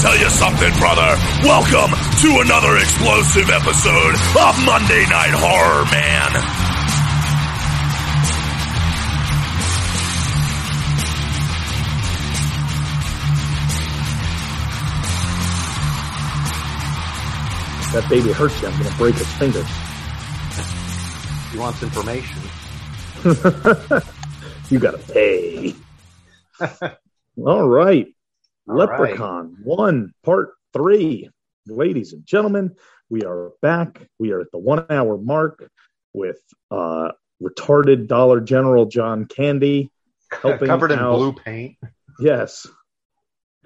tell you something, brother. Welcome to another explosive episode of Monday Night Horror, man. If that baby hurts you. I'm going to break his fingers. He wants information. you got to pay. All right. All Leprechaun 1, Part 3. Ladies and gentlemen, we are back. We are at the one hour mark with uh, retarded Dollar General John Candy helping Covered in blue paint. Yes.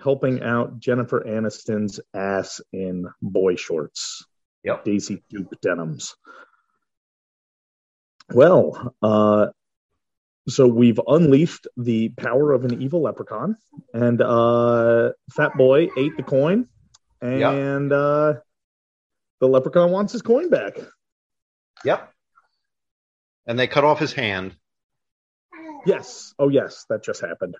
Helping out Jennifer Aniston's ass in boy shorts. Yep. Daisy Duke denims. Well, uh, so we've unleashed the power of an evil leprechaun, and uh, Fat Boy ate the coin, and uh, the leprechaun wants his coin back. Yep. And they cut off his hand. Yes. Oh, yes, that just happened.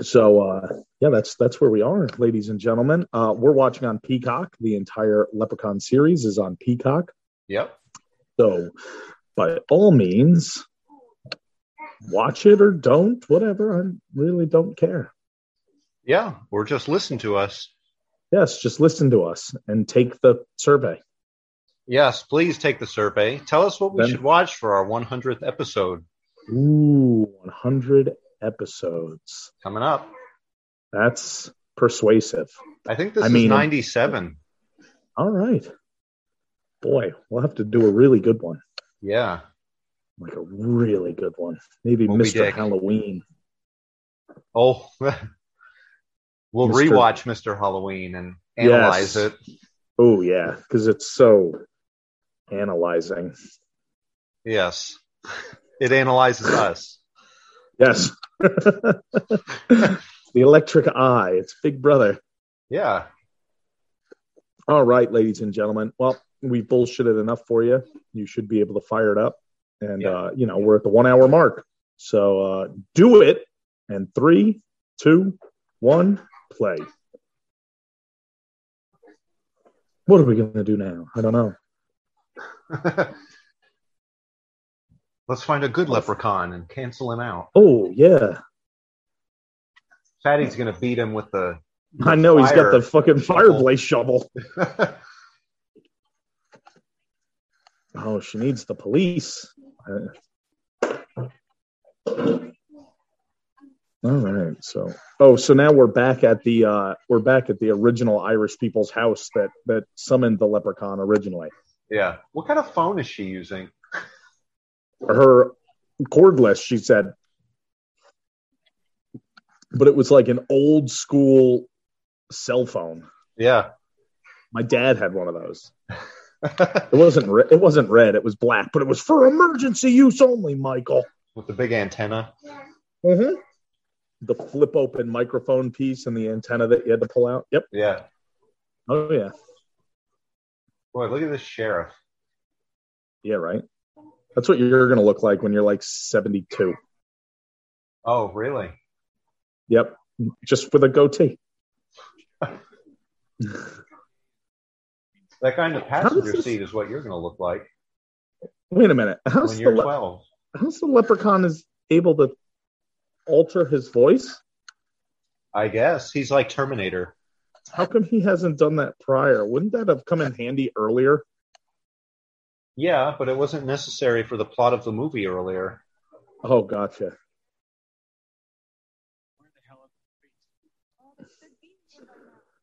So uh, yeah, that's that's where we are, ladies and gentlemen. Uh, we're watching on Peacock. The entire Leprechaun series is on Peacock. Yep. So by all means, watch it or don't, whatever. I really don't care. Yeah. Or just listen to us. Yes, just listen to us and take the survey. Yes, please take the survey. Tell us what we should watch for our 100th episode Ooh, 100 episodes. coming up. That's persuasive. I think this I is mean- 97. All right. Boy, we'll have to do a really good one. Yeah. Like a really good one. Maybe Moby Mr. Dick. Halloween. Oh, we'll Mr. rewatch Mr. Halloween and analyze Yes. it. Oh yeah, because it's so analyzing. Yes. It analyzes us. Yes. the electric eye. It's Big Brother. Yeah. All right, ladies and gentlemen. Well, we've bullshitted enough for you. You should be able to fire it up. And Yeah. uh, you know, we're at the one hour mark. So uh do it. And three, two, one, play. What are we gonna do now? I don't know. Let's find a good leprechaun and cancel him out. Oh yeah. Fatty's going to beat him with the. I know he's got the fucking fireplace shovel. Oh, she needs the police. All right. So, oh, so now we're back at the uh we're back at the original Irish people's house that that summoned the leprechaun originally. yeah. What kind of phone is she using? Her cordless, she said, but it was like an old school cell phone. Yeah. My dad had one of those. It wasn't re- it wasn't red. It was black, but it was for emergency use only, Michael. with the big antenna. Mm-hmm. The flip open microphone piece and the antenna that you had to pull out. Yep. Yeah. Oh yeah. Boy, look at this sheriff. Yeah. Right. That's what you're gonna look like when you're like 72. Oh, really? Yep. Just with a goatee. That kind of does passenger this- seat is what you're going to look like Wait a minute. How's when you're le- 12. how's the leprechaun is able to alter his voice? I guess he's like Terminator. How come he hasn't done that prior? Wouldn't that have come in handy earlier? Yeah, but it wasn't necessary for the plot of the movie earlier. Oh, gotcha.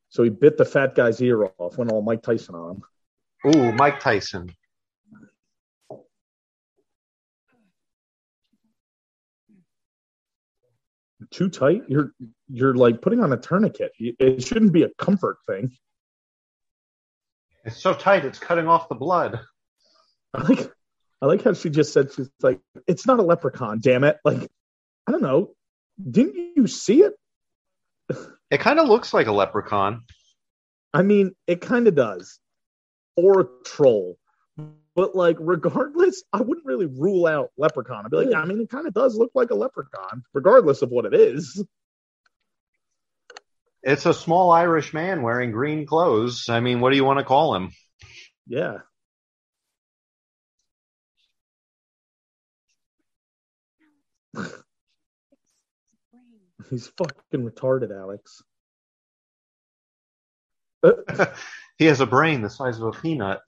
So he bit the fat guy's ear off, went all Mike Tyson on him. Ooh, Mike Tyson. Too tight? You're you're like putting on a tourniquet. It shouldn't be a comfort thing. It's so tight, it's cutting off the blood. I like I like how she just said she's like, it's not a leprechaun, damn it. Like, I don't know. Didn't you see it? It kind of looks like a leprechaun. I mean, it kind of does. Or a troll. But like, regardless, I wouldn't really rule out leprechaun. I'd be like, yeah, I mean, it kind of does look like a leprechaun, regardless of what it is. It's a small Irish man wearing green clothes. I mean, what do you want to call him? Yeah. He's fucking retarded, Alex. he has a brain the size of a peanut.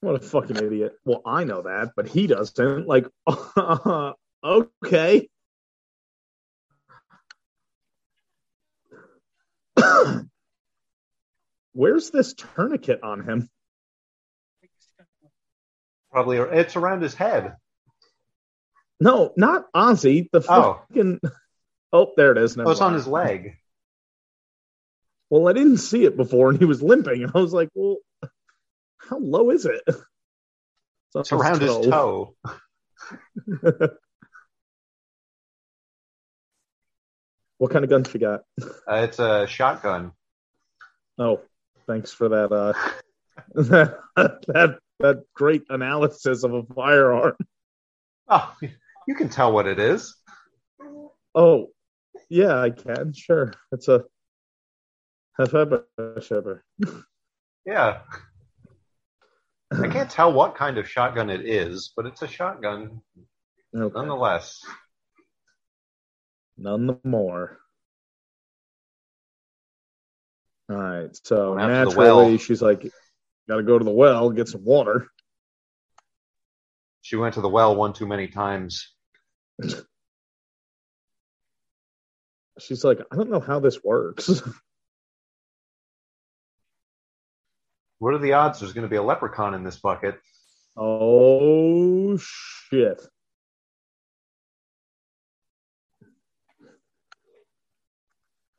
What a fucking idiot. Well, I know that, but he doesn't. Like, okay. Where's this tourniquet on him? Probably it's around his head. No, not Ozzy. The Oh. fucking. Oh, there it is. Never Oh, it's on his leg. Well, I didn't see it before, and he was limping, and I was like, "Well, how low is it?" It's around his toe. what kind of guns you got? Uh, it's a shotgun. Oh, thanks for that. Uh, that that that great analysis of a firearm. Oh, you can tell what it is. Oh, yeah, I can. Sure, it's a. Yeah. I can't tell what kind of shotgun it is, but it's a shotgun Okay. nonetheless. None the more. All right, so naturally, well. she's like, "Got to go to the well, get some water." She went to the well one too many times. She's like, "I don't know how this works." What are the odds there's going to be a leprechaun in this bucket? oh shit!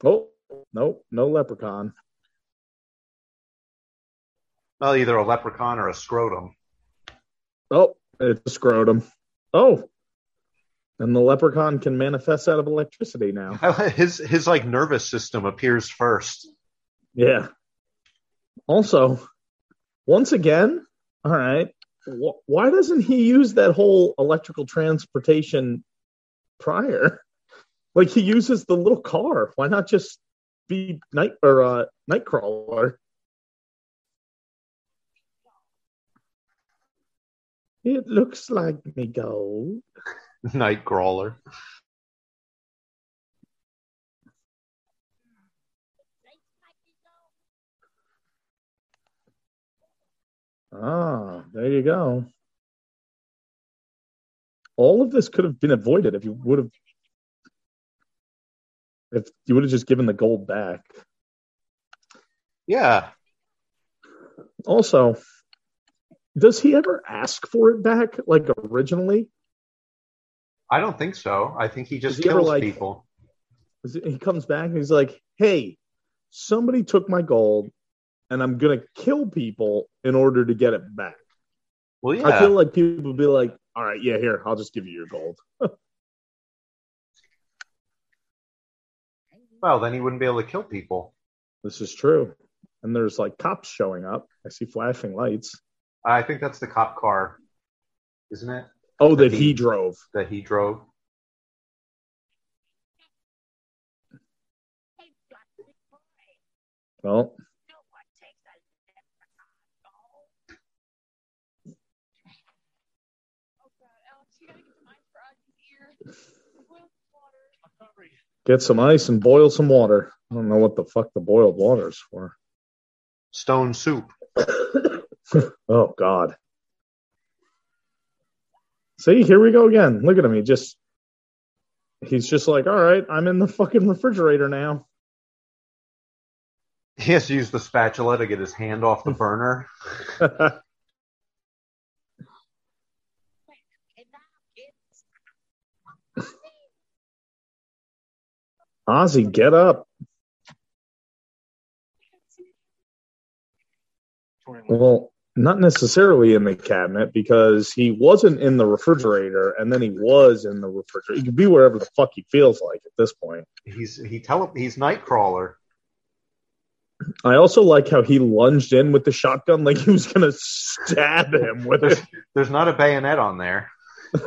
Oh no, no leprechaun. Well, either a leprechaun or a scrotum. Oh, it's a scrotum. Oh, and the leprechaun can manifest out of electricity now. His his like nervous system appears first. Yeah. Also, once again, all right. Wh- why doesn't he use that whole electrical transportation prior? Like he uses the little car. Why not just be night or uh, nightcrawler? It looks like me gold. Nightcrawler. Ah, there you go. All of this could have been avoided if you would have if you would have just given the gold back. Yeah. Also, does he ever ask for it back like originally? I don't think so. I think he just he kills like- people. He comes back and he's like, "Hey, somebody took my gold, and I'm gonna kill people in order to get it back." Well, yeah. I feel like people would be like, "All right, yeah, here, I'll just give you your gold." Well, then he wouldn't be able to kill people. This is true. And there's like cops showing up. I see flashing lights. I think that's the cop car, isn't it? Oh, that That he he- drove. That he drove. Well, get some ice and boil some water. I don't know what the fuck the boiled water is for. Stone soup. oh God. See, here we go again. Look at him. He just he's just like, all right, I'm in the fucking refrigerator now. He has to use the spatula to get his hand off the burner. Ozzy, get up. Well, not necessarily in the cabinet because he wasn't in the refrigerator and then he was in the refrigerator. He can be wherever the fuck he feels like at this point. He's he tele he's Nightcrawler. I also like how he lunged in with the shotgun like he was gonna stab him with it. There's not a bayonet on there.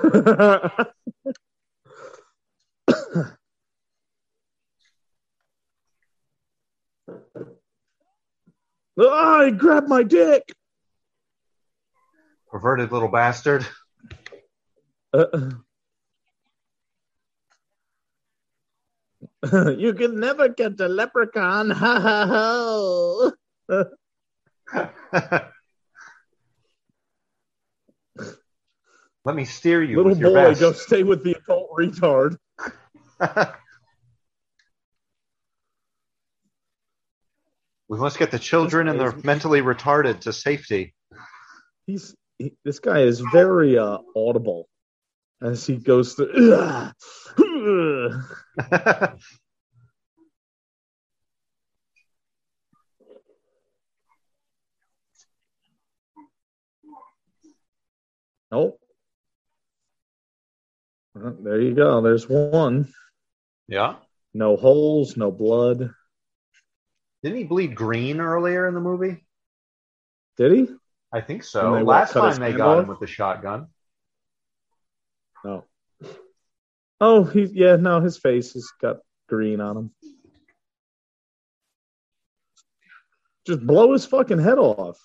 ah, he grabbed my dick. Perverted little bastard. Uh, you can never get the leprechaun. Ha ha ha. Let me steer you Little with your boy, go stay with the adult retard. we must get the children and the mentally retarded to safety. He's he, this guy is very uh, audible as he goes through. Ugh. Ugh. Oh. Well, there you go. There's one. yeah. No holes, no blood. Didn't he bleed green earlier in the movie? Did he? I think so. Last time they got him with the shotgun. No. Oh, he yeah, no, his face has got green on him. Just blow his fucking head off.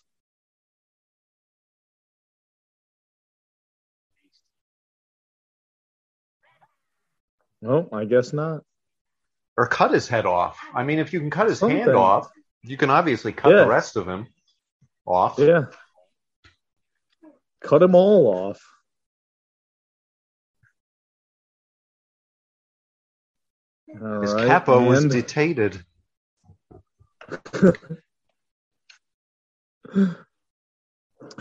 No, I guess not. Or cut his head off. I mean, if you can cut his hand off, you can obviously cut Yeah. the rest of him off. Yeah. Cut them all off. All His right, capo was detated.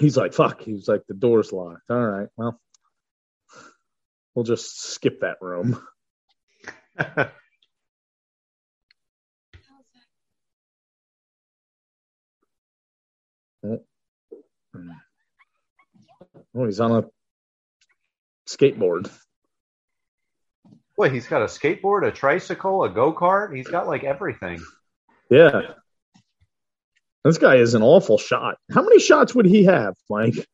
he's like, fuck. He's like, the door's locked. All right, well, we'll just skip that room. Oh, he's on a skateboard. Boy, he's got a skateboard, a tricycle, a go kart. He's got like everything. Yeah. This guy is an awful shot. How many shots would he have, Mike?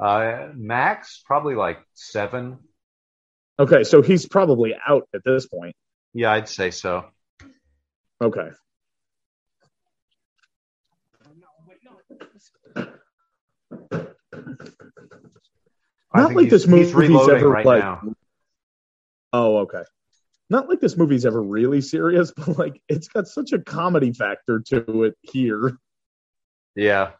Uh, Max, probably like seven. Okay, so he's probably out at this point. Yeah, I'd say so. Okay. I Not like this movie's ever, right like- now. Oh, okay. Not like this movie's ever really serious, but like it's got such a comedy factor to it here. Yeah.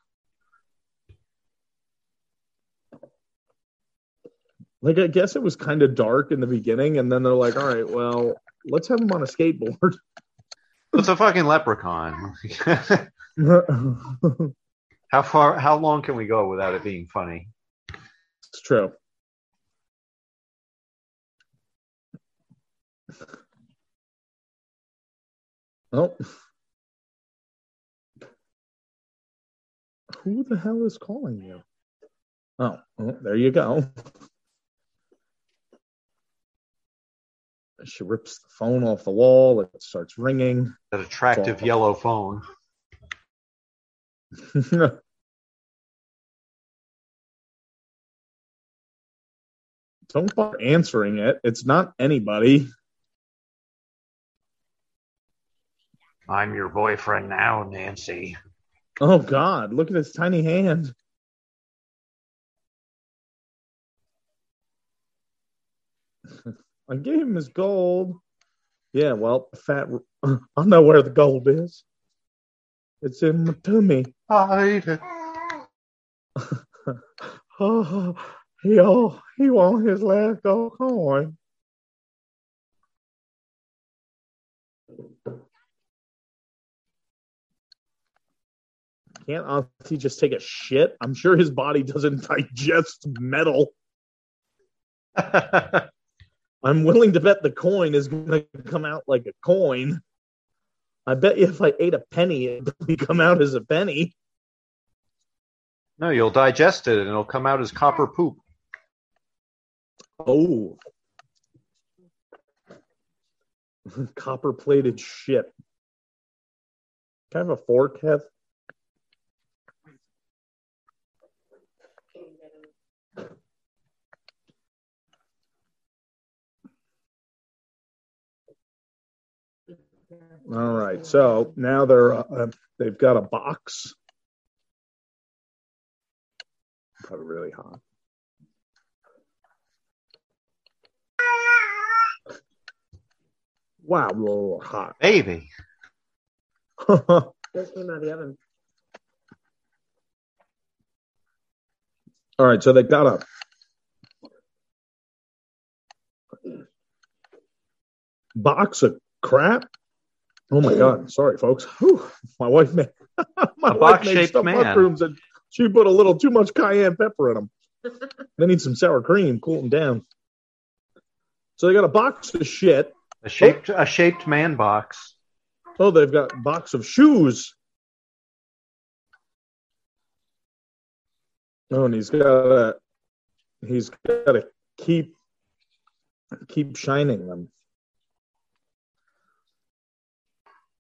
Like I guess it was kind of dark in the beginning, and then they're like, "All right, well, let's have him on a skateboard." It's a fucking leprechaun. how far? How long can we go without it being funny? True. Oh. Who the hell is calling you? Oh, well, there you go. She rips the phone off the wall. It starts ringing. That attractive yellow phone. Don't bother answering it. It's not anybody. I'm your boyfriend now, Nancy. Oh God, look at his tiny hand. I gave him his gold. Yeah, well, fat. I know where the gold is. It's in my tummy. Hide. Oh, he oh, he want his last gold coin. Can't Auntie just take a shit? I'm sure his body doesn't digest metal. I'm willing to bet the coin is going to come out like a coin. I bet if I ate a penny, it would come out as a penny. no, you'll digest it and it'll come out as copper poop. Oh. Copper plated shit. Kind of a fork, Heath? All right. So now they're uh, they've got a box Probably really hot. Wow, a little hot. Baby. Just came out of the oven. All right, so they got a box of crap. Oh my god! Sorry, folks. Whew. My wife made my A wife made stuffed man. mushrooms and she put a little too much cayenne pepper in them. they need some sour cream, cool them down. So they got a box of shit. A shaped a shaped man box. Oh, they've got a box of shoes. Oh, and he's got to he's got to keep keep shining them.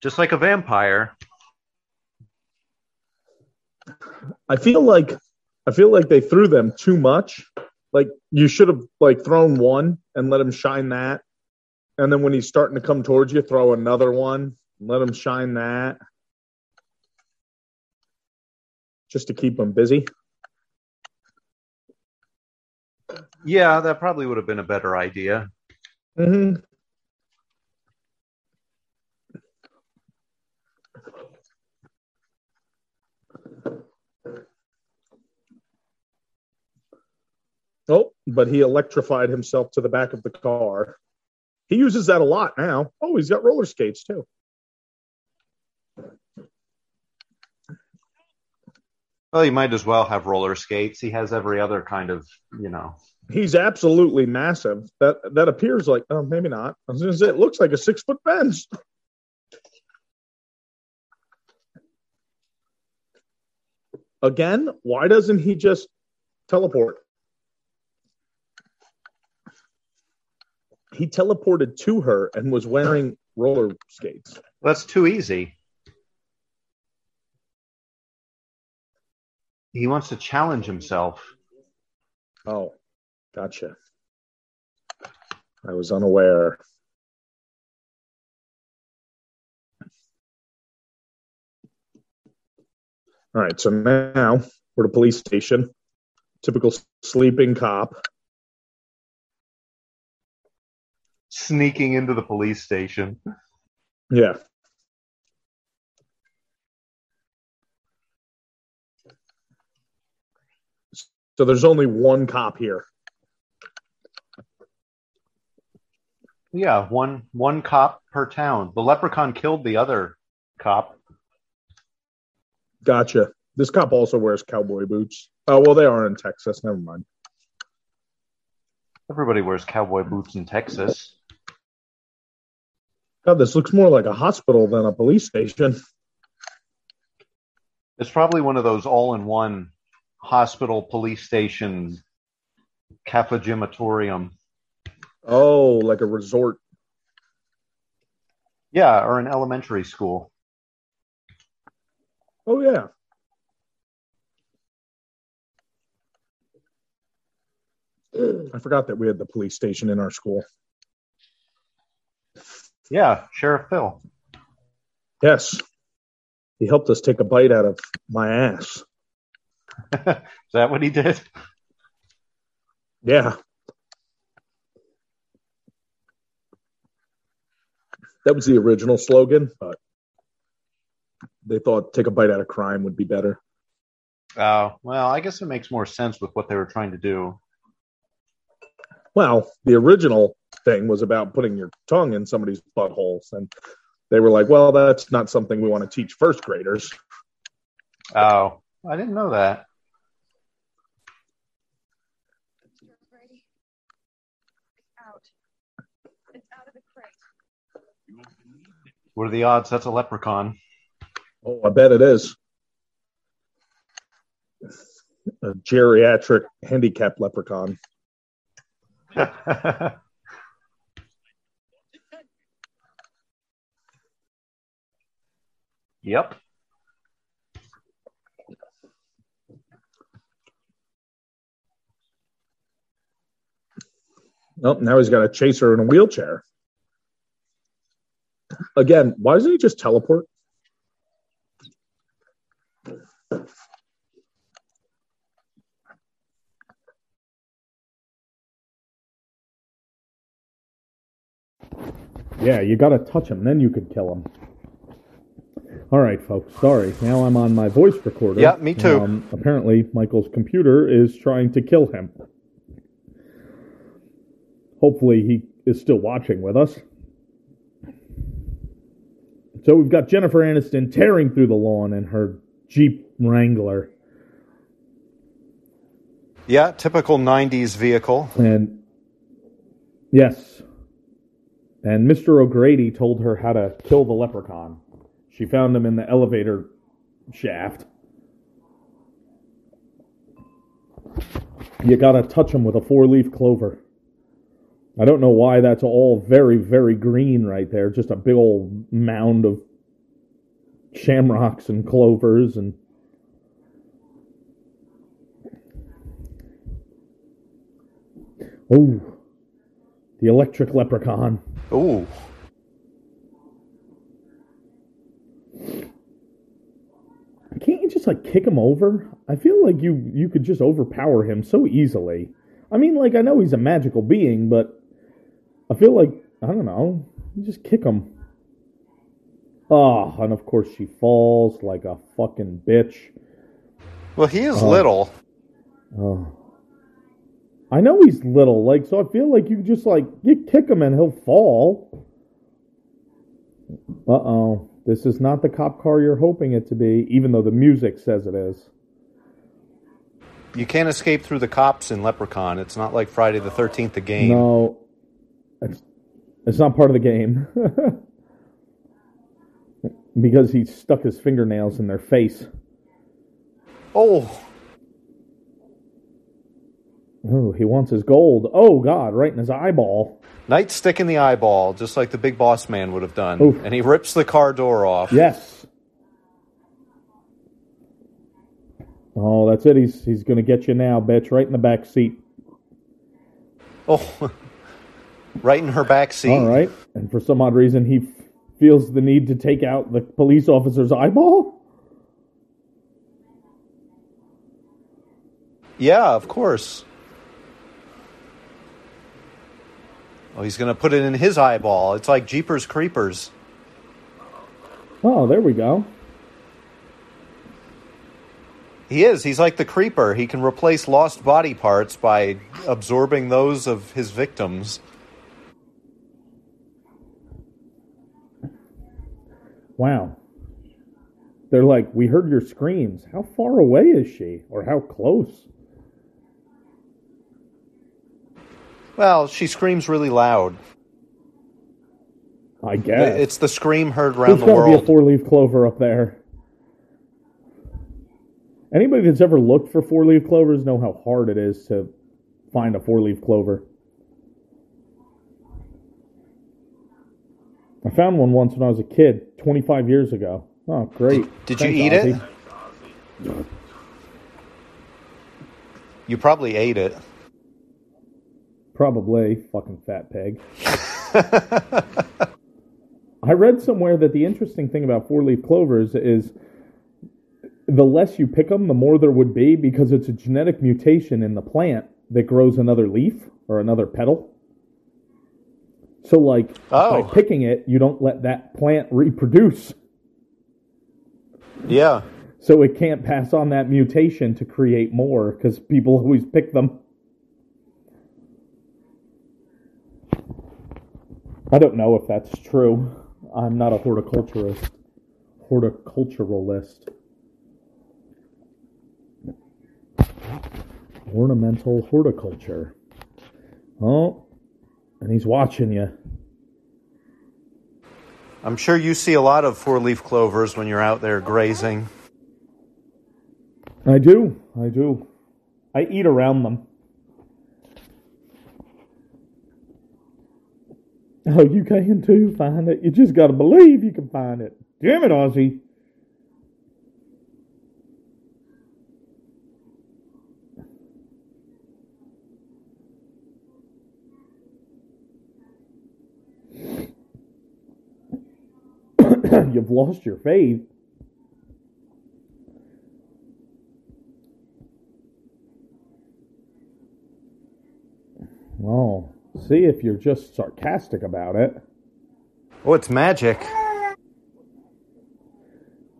Just like a vampire. I feel like I feel like they threw them too much. Like you should have like thrown one and let him shine that, and then when he's starting to come towards you, throw another one, let him shine that, just to keep him busy. Yeah, that probably would have been a better idea. Mm-hmm. Oh, but he electrified himself to the back of the car. He uses that a lot now. Oh, he's got roller skates too. Well, he might as well have roller skates. He has every other kind of, you know. He's absolutely massive. That that appears like oh maybe not. I was gonna say it looks like a six foot fence. Again, why doesn't he just teleport? He teleported to her and was wearing roller skates. That's too easy. He wants to challenge himself. Oh, gotcha. I was unaware. All right, so now we're at a police station. Typical sleeping cop. Sneaking into the police station. Yeah. So there's only one cop here. Yeah, one one cop per town. The leprechaun killed the other cop. Gotcha. This cop also wears cowboy boots. Oh, well, they are in Texas. Never mind. Everybody wears cowboy boots in Texas. God, this looks more like a hospital than a police station. It's probably one of those all-in-one hospital, police station, cafegimatorium. Oh, like a resort. Yeah, or an elementary school. Oh, yeah. I forgot that we had the police station in our school. Yeah, Sheriff Phil. Yes. He helped us take a bite out of my ass. Is that what he did? Yeah. That was the original slogan, but they thought take a bite out of crime would be better. Oh, well, I guess it makes more sense with what they were trying to do. Well, the original thing was about putting your tongue in somebody's buttholes, and they were like, "Well, that's not something we want to teach first graders." Oh, I didn't know that. Brady. It's out. It's out of the crate. What are the odds that's a leprechaun? Oh, I bet it is a geriatric handicapped leprechaun. yep. Oh, now he's got a chaser in a wheelchair. Again, why doesn't he just teleport? Yeah, you gotta touch him, then you could kill him. All right, folks. Sorry. Now I'm on my voice recorder. Yeah, me too. Um, apparently, Michael's computer is trying to kill him. Hopefully, he is still watching with us. So we've got Jennifer Aniston tearing through the lawn in her Jeep Wrangler, Yeah, typical 90s vehicle. and yes, and Mr. O'Grady told her how to kill the leprechaun. She found him in the elevator shaft. You gotta touch him with a four leaf clover. I don't know why that's all very, very green right there. Just a big old mound of shamrocks and clovers and. Oh, the electric leprechaun. Ooh. Can't you just like kick him over? I feel like you you could just overpower him so easily. I mean, like I know he's a magical being, but I feel like I don't know. You just kick him. Oh, and of course she falls like a fucking bitch. Well, he is Oh. little. Oh. I know he's little, like so. I feel like you just like you kick him and he'll fall. Uh oh, this is not the cop car you're hoping it to be, even though the music says it is. You can't escape through the cops in Leprechaun. It's not like Friday the 13th, the game. No, it's it's not part of the game because he stuck his fingernails in their face. Oh, Oh, he wants his gold. Oh God, right in his eyeball. nightstick in the eyeball, just like the big boss man would have done. Oof. And he rips the car door off. Yes. Oh, that's it. He's he's gonna get you now, bitch. Right in the back seat. Oh, right in her back seat. All right. And for some odd reason, he feels the need to take out the police officer's eyeball. Yeah, of course. Oh, he's going to put it in his eyeball. It's like Jeepers Creepers. Oh, there we go. He is. He's like the creeper. He can replace lost body parts by absorbing those of his victims. Wow. They're like, we heard your screams. How far away is she, or how close? Well, she screams really loud. I guess It's the scream heard around There's the got to be a world. four-leaf clover up there. Anybody that's ever looked for four-leaf clovers know how hard it is to find a four-leaf clover. I found one once when I was a kid, 25 years ago. Oh, great! Did you Thanks, eat it? You probably ate it. Probably fucking fat peg. I read somewhere that the interesting thing about four-leaf clovers is the less you pick them, the more there would be because it's a genetic mutation in the plant that grows another leaf or another petal. So, like, Oh. by picking it, you don't let that plant reproduce. Yeah. So it can't pass on that mutation to create more because people always pick them. I don't know if that's true. I'm not a horticulturist. Horticulturalist. Ornamental horticulture. Oh, and he's watching you. I'm sure you see a lot of four leaf clovers when you're out there grazing. I do. I do. I eat around them. Oh, you can too find it. You just got to believe you can find it. Damn it, Ozzy. You've lost your faith. Oh, see if you're just sarcastic about it. Oh, it's magic.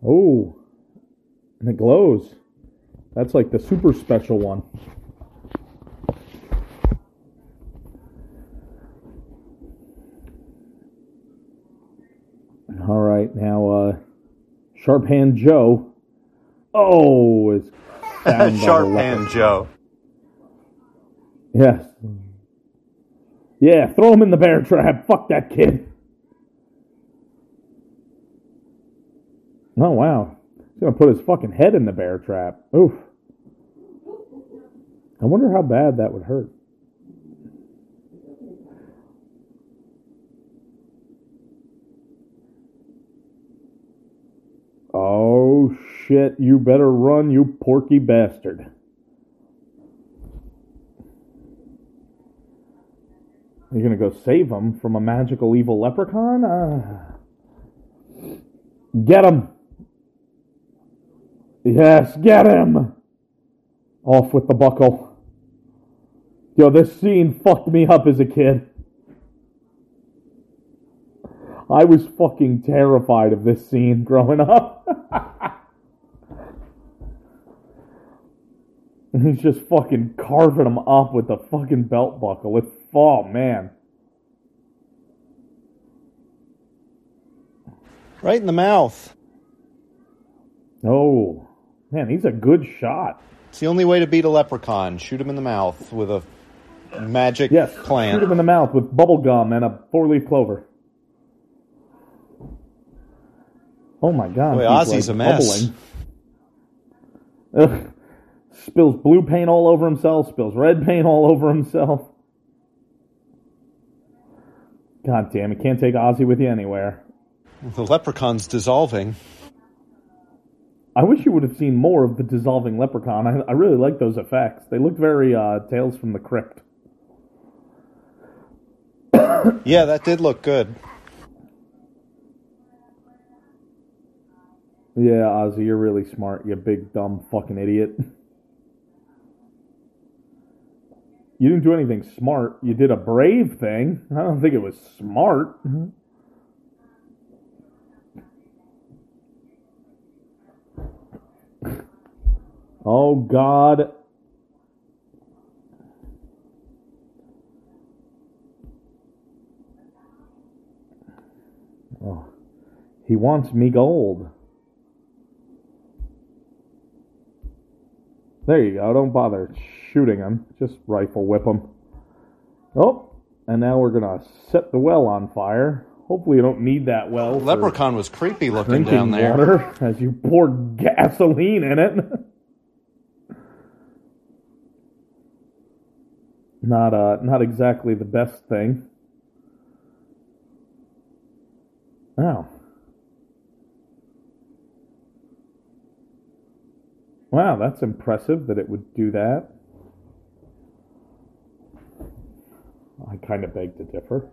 Oh, and it glows. That's like the super special one. All right, now uh, Sharp Hand Joe. Oh, is Sharp Hand. Joe. Yes. Yeah, throw him in the bear trap. Fuck that kid. Oh wow, he's gonna put his fucking head in the bear trap. Oof. I wonder how bad that would hurt. Oh shit, you better run, you porky bastard. You're gonna go save him from a magical evil leprechaun? Uh, get him! Yes, get him! Off with the buckle. Yo, this scene fucked me up as a kid. I was fucking terrified of this scene growing up. He's just fucking carving him up with the fucking belt buckle. It's oh man. Right in the mouth. Oh man, he's a good shot. It's the only way to beat a leprechaun. Shoot him in the mouth with a magic Yes, plant. shoot him in the mouth with bubble gum and a four-leaf clover. Oh my god, Boy, Ozzy's like, a mess. Spills blue paint all over himself. Spills red paint all over himself. God damn it! Can't take Ozzy with you anywhere. The leprechaun's dissolving. I wish you would have seen more of the dissolving leprechaun. I, I really like those effects. They look very uh, Tales from the Crypt. Yeah, that did look good. Yeah, Ozzy, you're really smart. You big dumb fucking idiot. You didn't do anything smart. You did a brave thing. I don't think it was smart. Oh God. Oh, he wants me gold. There you go. Don't bother shooting them. Just rifle whip them. Oh, and now we're gonna set the well on fire. Hopefully, you don't need that well. Leprechaun was creepy looking down there. water as you pour gasoline in it. not uh, not exactly the best thing. Oh. Wow, that's impressive that it would do that. I kind of beg to differ.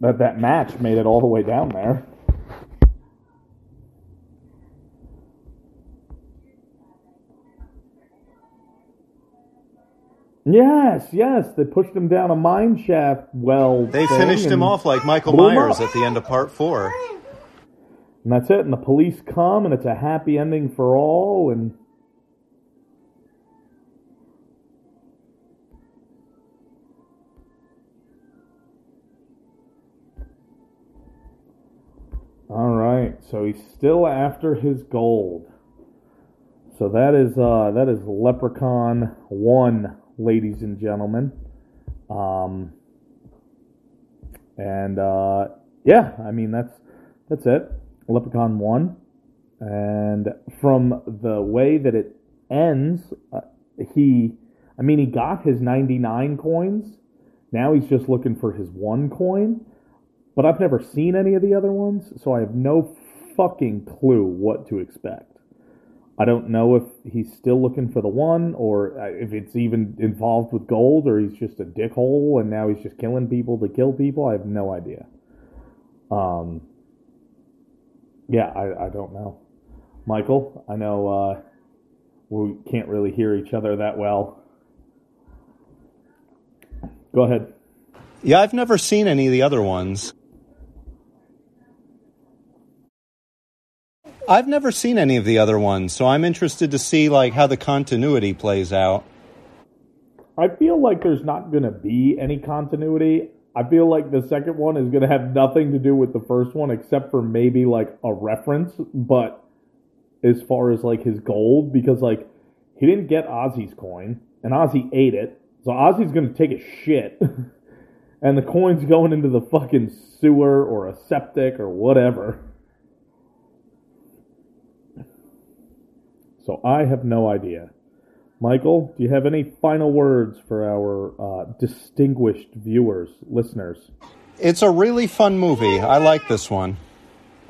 That that match made it all the way down there. Yes, yes, they pushed him down a mine shaft well. They finished him off like Michael Myers at the end of part four. And that's it. And the police come, and it's a happy ending for all. And all right, so he's still after his gold. So that is uh, that is Leprechaun one, ladies and gentlemen. Um, and uh, yeah, I mean that's that's it. Leprechaun one, and from the way that it ends, uh, he, I mean, he got his ninety nine coins. Now he's just looking for his one coin. But I've never seen any of the other ones, so I have no fucking clue what to expect. I don't know if he's still looking for the one, or uh, if it's even involved with gold, or he's just a dickhole and now he's just killing people to kill people. I have no idea. Um, yeah, I, I don't know. Michael, I know uh, we can't really hear each other that well. Go ahead. Yeah, I've never seen any of the other ones. I've never seen any of the other ones, so I'm interested to see like how the continuity plays out. I feel like there's not going to be any continuity. I feel like the second one is going to have nothing to do with the first one except for maybe like a reference, but as far as like his gold because like he didn't get Ozzy's coin and Ozzy ate it. So Ozzy's going to take a shit and the coin's going into the fucking sewer or a septic or whatever. So I have no idea. Michael, do you have any final words for our uh, distinguished viewers, listeners? It's a really fun movie. I like this one.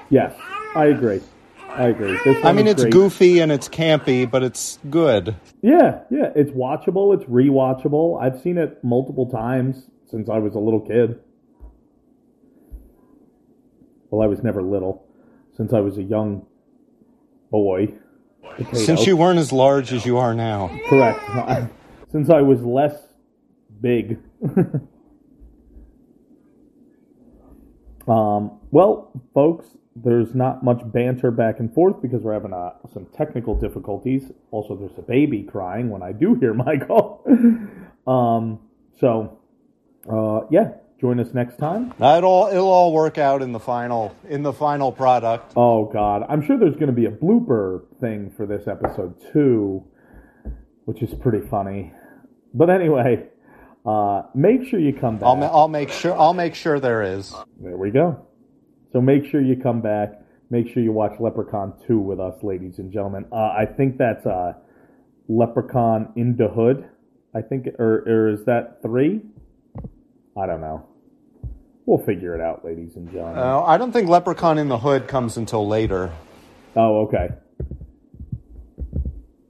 Yes, I agree. I agree. This I mean, it's great. goofy and it's campy, but it's good. Yeah, yeah, it's watchable. It's rewatchable. I've seen it multiple times since I was a little kid. Well, I was never little. Since I was a young boy. Potato. Since you weren't as large as you are now. Correct. Since I was less big. um, well, folks, there's not much banter back and forth because we're having uh, some technical difficulties. Also, there's a baby crying when I do hear Michael. um, so, uh, yeah, join us next time. It'll it'll all work out in the final in the final product. Oh God, I'm sure there's going to be a blooper thing for this episode too, which is pretty funny. But anyway, uh, make sure you come back. I'll ma- I'll make sure I'll make sure there is. There we go. So make sure you come back. Make sure you watch Leprechaun 2 with us, ladies and gentlemen. Uh, I think that's uh, Leprechaun in the Hood. I think, or, or is that 3? I don't know. We'll figure it out, ladies and gentlemen. Uh, I don't think Leprechaun in the Hood comes until later. Oh, okay.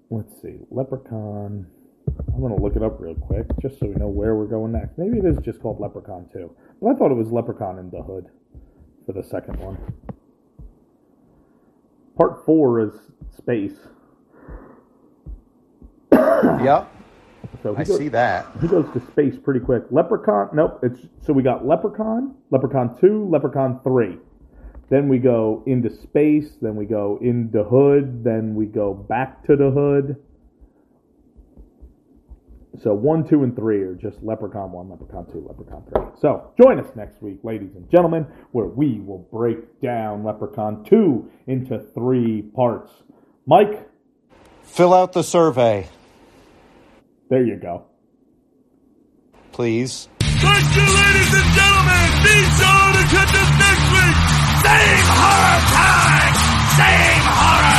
Let's see. Leprechaun. I'm going to look it up real quick just so we know where we're going next. Maybe it is just called Leprechaun 2. But I thought it was Leprechaun in the Hood for the second one. Part 4 is space. Yep, So he I goes, see that. he goes to space pretty quick. Leprechaun. Nope. It's so we got Leprechaun, Leprechaun 2, Leprechaun 3. Then we go into space, then we go into hood, then we go back to the hood. So one, two, and three are just Leprechaun one, Leprechaun two, Leprechaun three. So join us next week, ladies and gentlemen, where we will break down Leprechaun two into three parts. Mike, Fill out the survey, there you go. Please. Thank you, ladies and gentlemen. Be sure to catch us next week. Same horror time. Same horror.